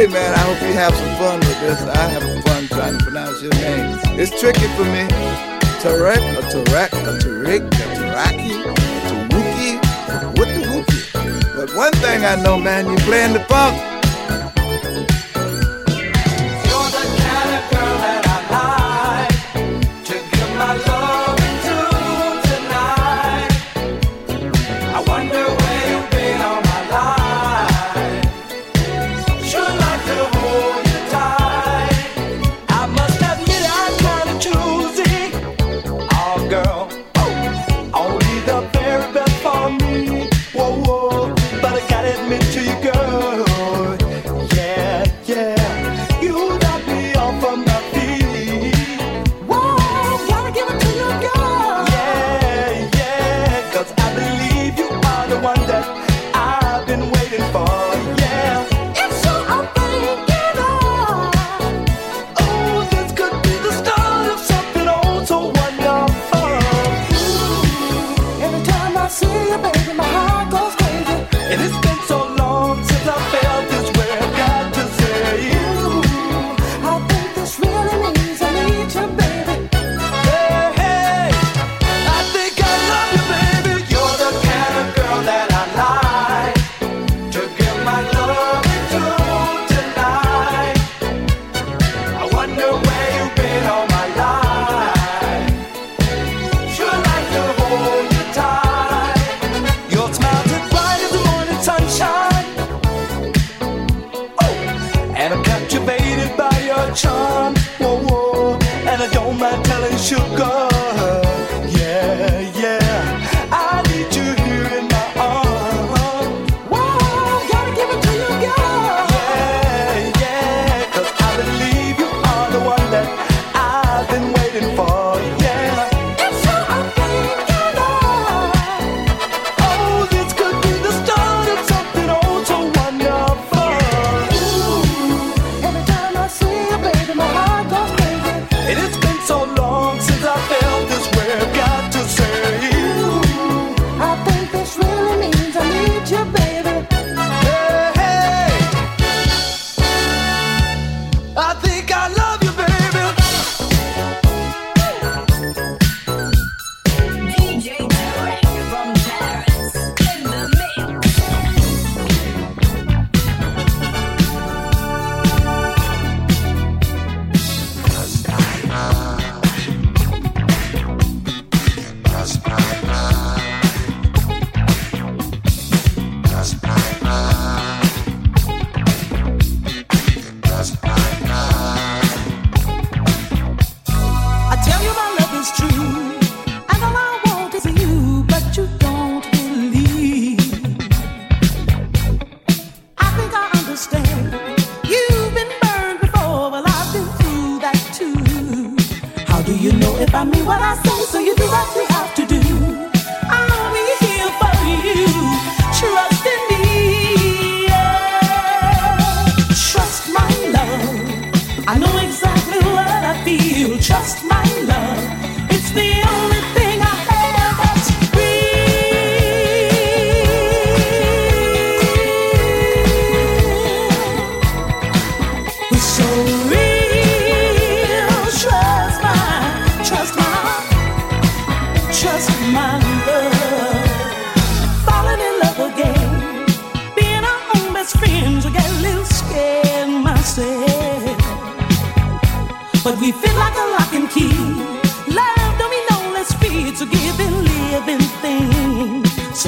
Hey man, I hope you have some fun with this. I have fun trying to pronounce your name. It's tricky for me. Tarek, a Tarek, a Tarek, a Taraki, a Taruki, what the Wookie. But one thing I know, man, you're playing the funk.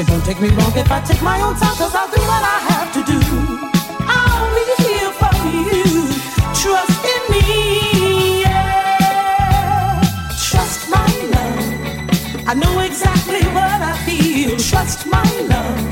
Thing. Don't take me wrong if I take my own time, cause I'll do what I have to do. I'll be here for you. Trust in me. Yeah. Trust my love. I know exactly what I feel. Trust my love.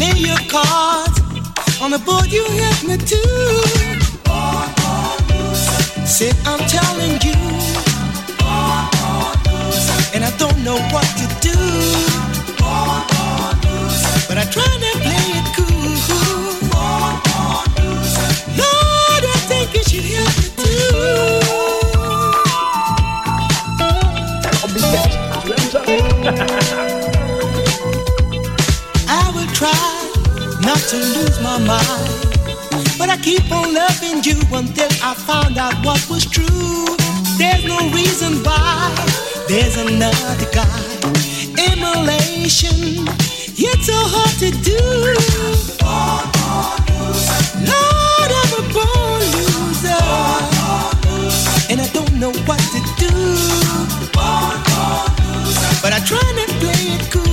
Lay your cards on the board you hit me to. Board, board, Sit, I'm telling you. Board, and I don't know what to do. to lose my mind. But I keep on loving you until I found out what was true. There's no reason why there's another guy. Immolation, it's so hard to do. Lord, I'm a born loser, and I don't know what to do. But I try to play it cool.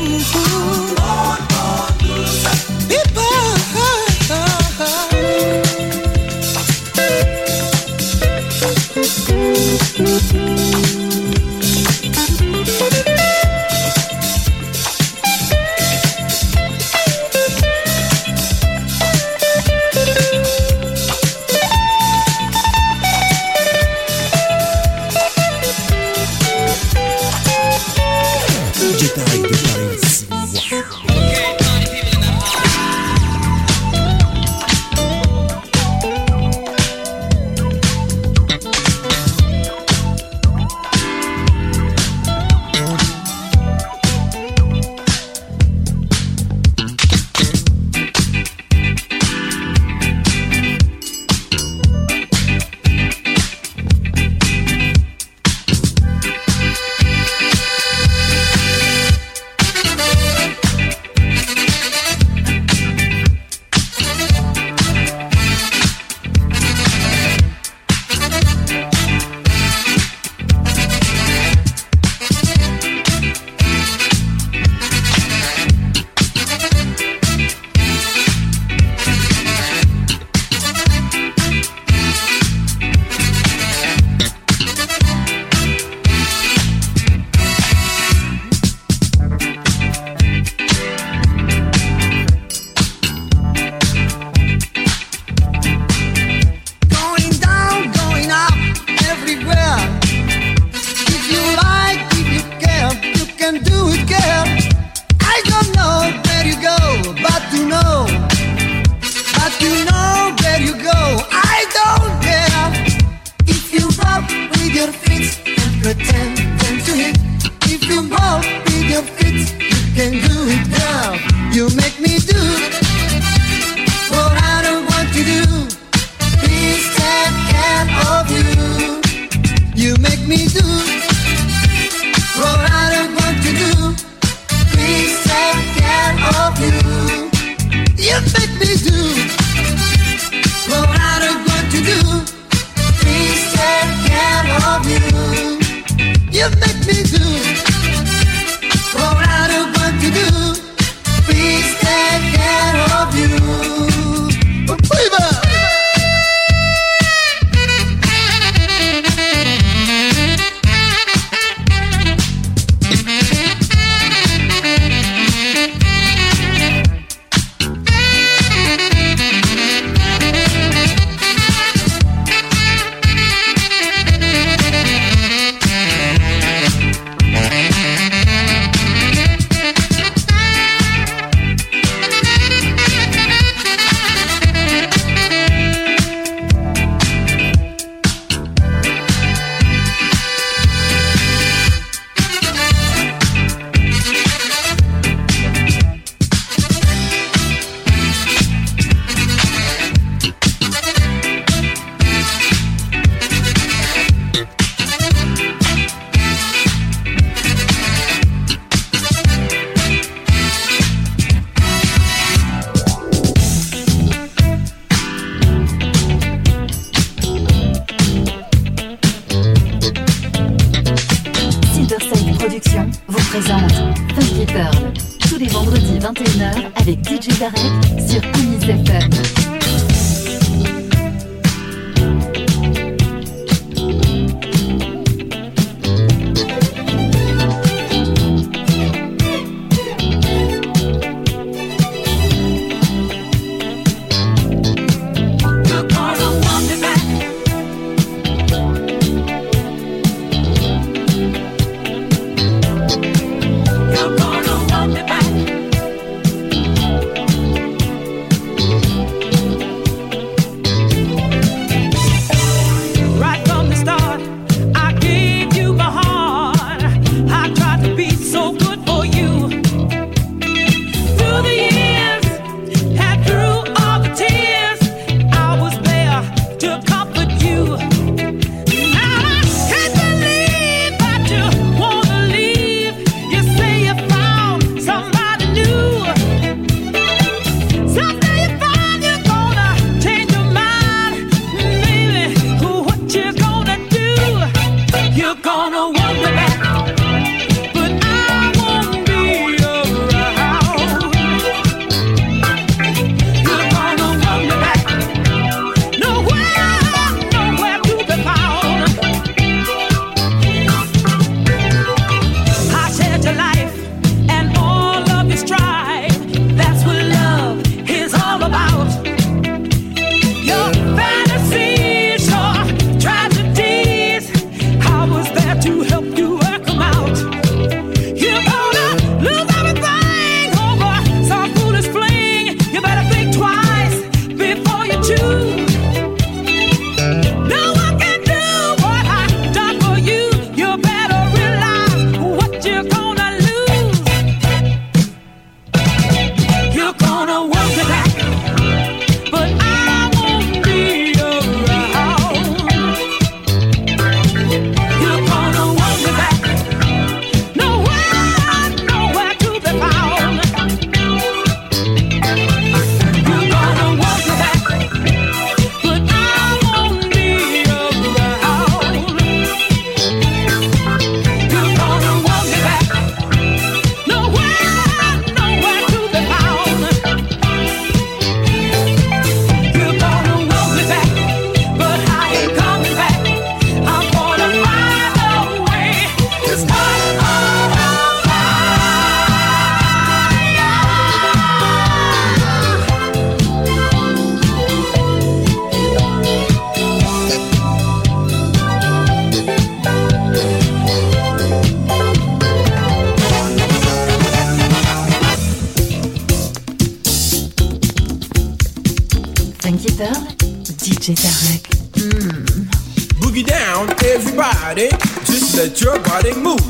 your body move.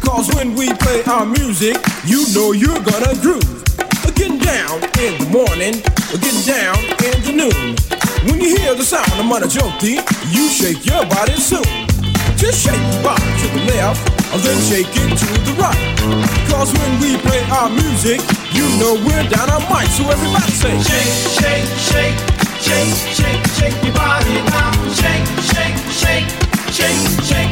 Cause when we play our music, you know you're gonna groove. Getting down in the morning, getting down in the noon. When you hear the sound of my Manajoti, you shake your body soon. Just shake your body to the left, and then shake it to the right. Cause when we play our music, you know we're down our mic, so everybody say, shake, shake, shake, shake, shake, shake your body now. Shake, shake, shake, shake, shake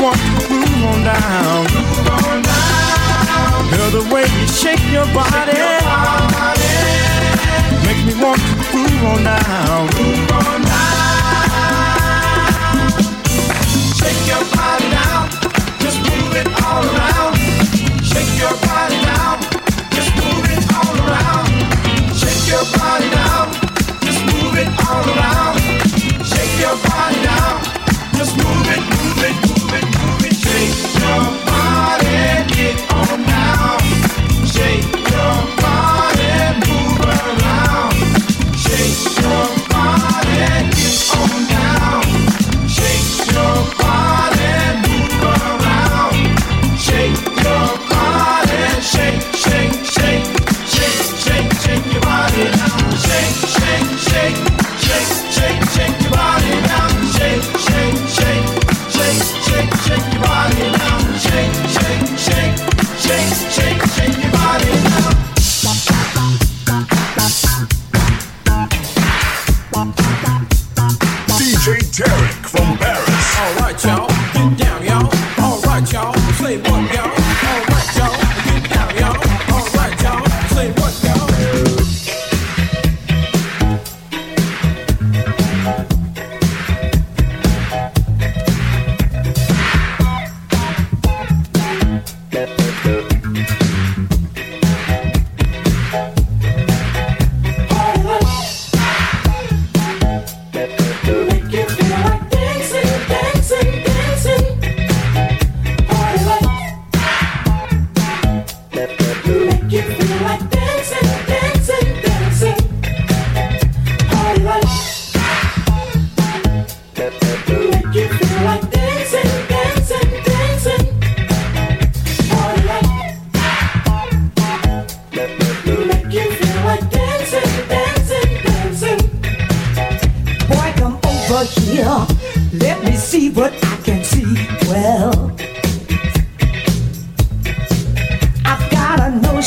want move on down. Move on down. Girl, the way you shake your body, shake your body. make me want to move on down. Move on down. Shake your body now, just move it all around. Shake your body now, just move it all around. Shake your body now.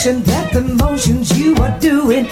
that the motions you are doing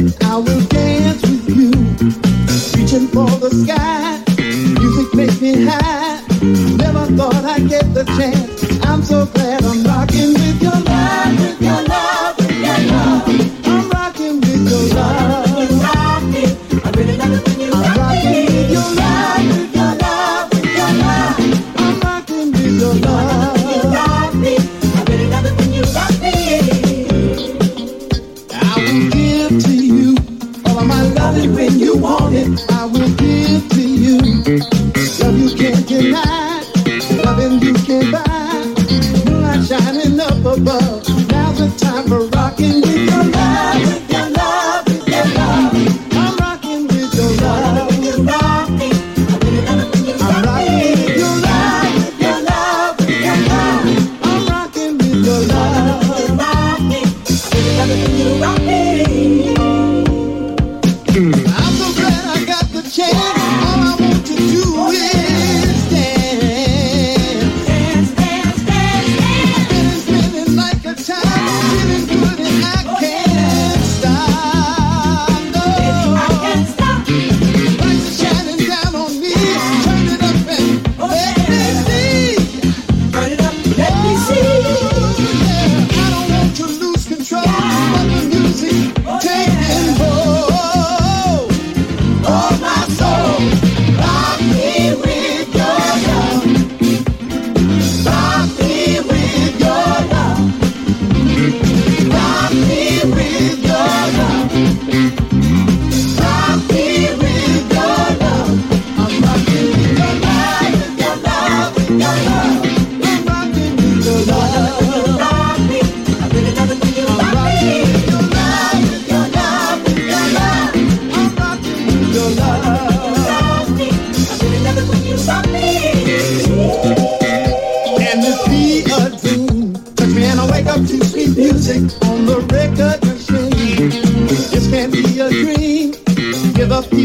I will dance with you, reaching for the sky.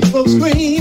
people scream.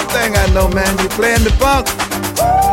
One thing I know, man, you playing the funk.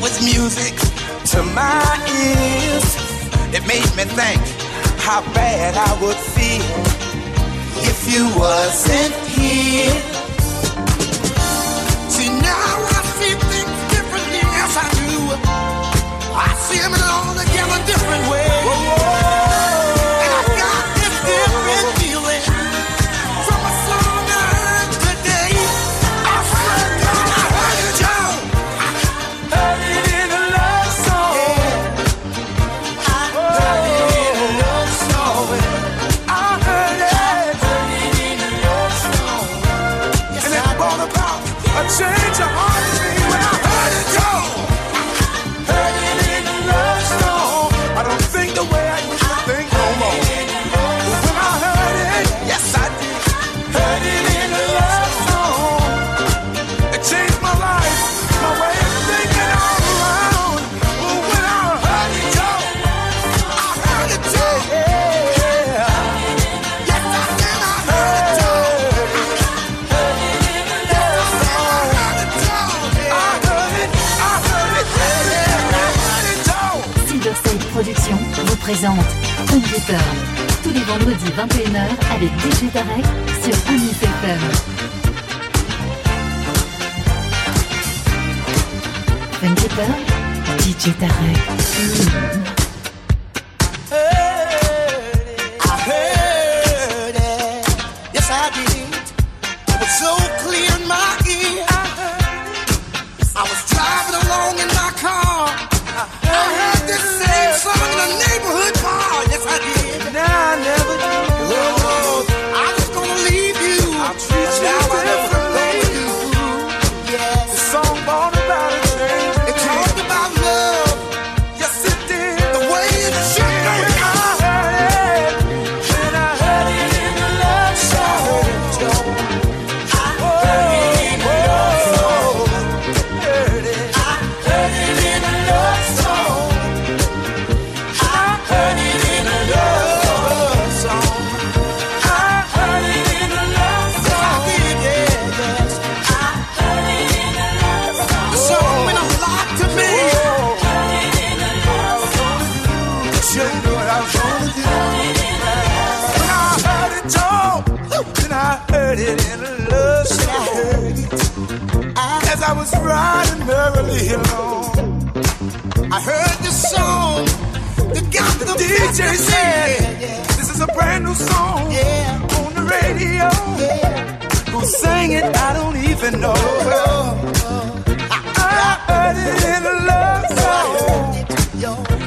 was music to my ears. It made me think how bad I would feel if you wasn't here. See, now I see things differently, yes, I do. I see them all together different ways. Whoa, whoa. présente On tous les vendredis 21h avec DJ Tarek sur Amis FM. Funky Pearl, DJ Tarek. leave him alone. I heard this song that got the DJ said, This is a brand new song yeah. on the radio. Yeah. Who sang it? I don't even know. I heard it in a love song.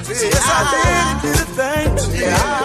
Yes, I did. It did a thing to.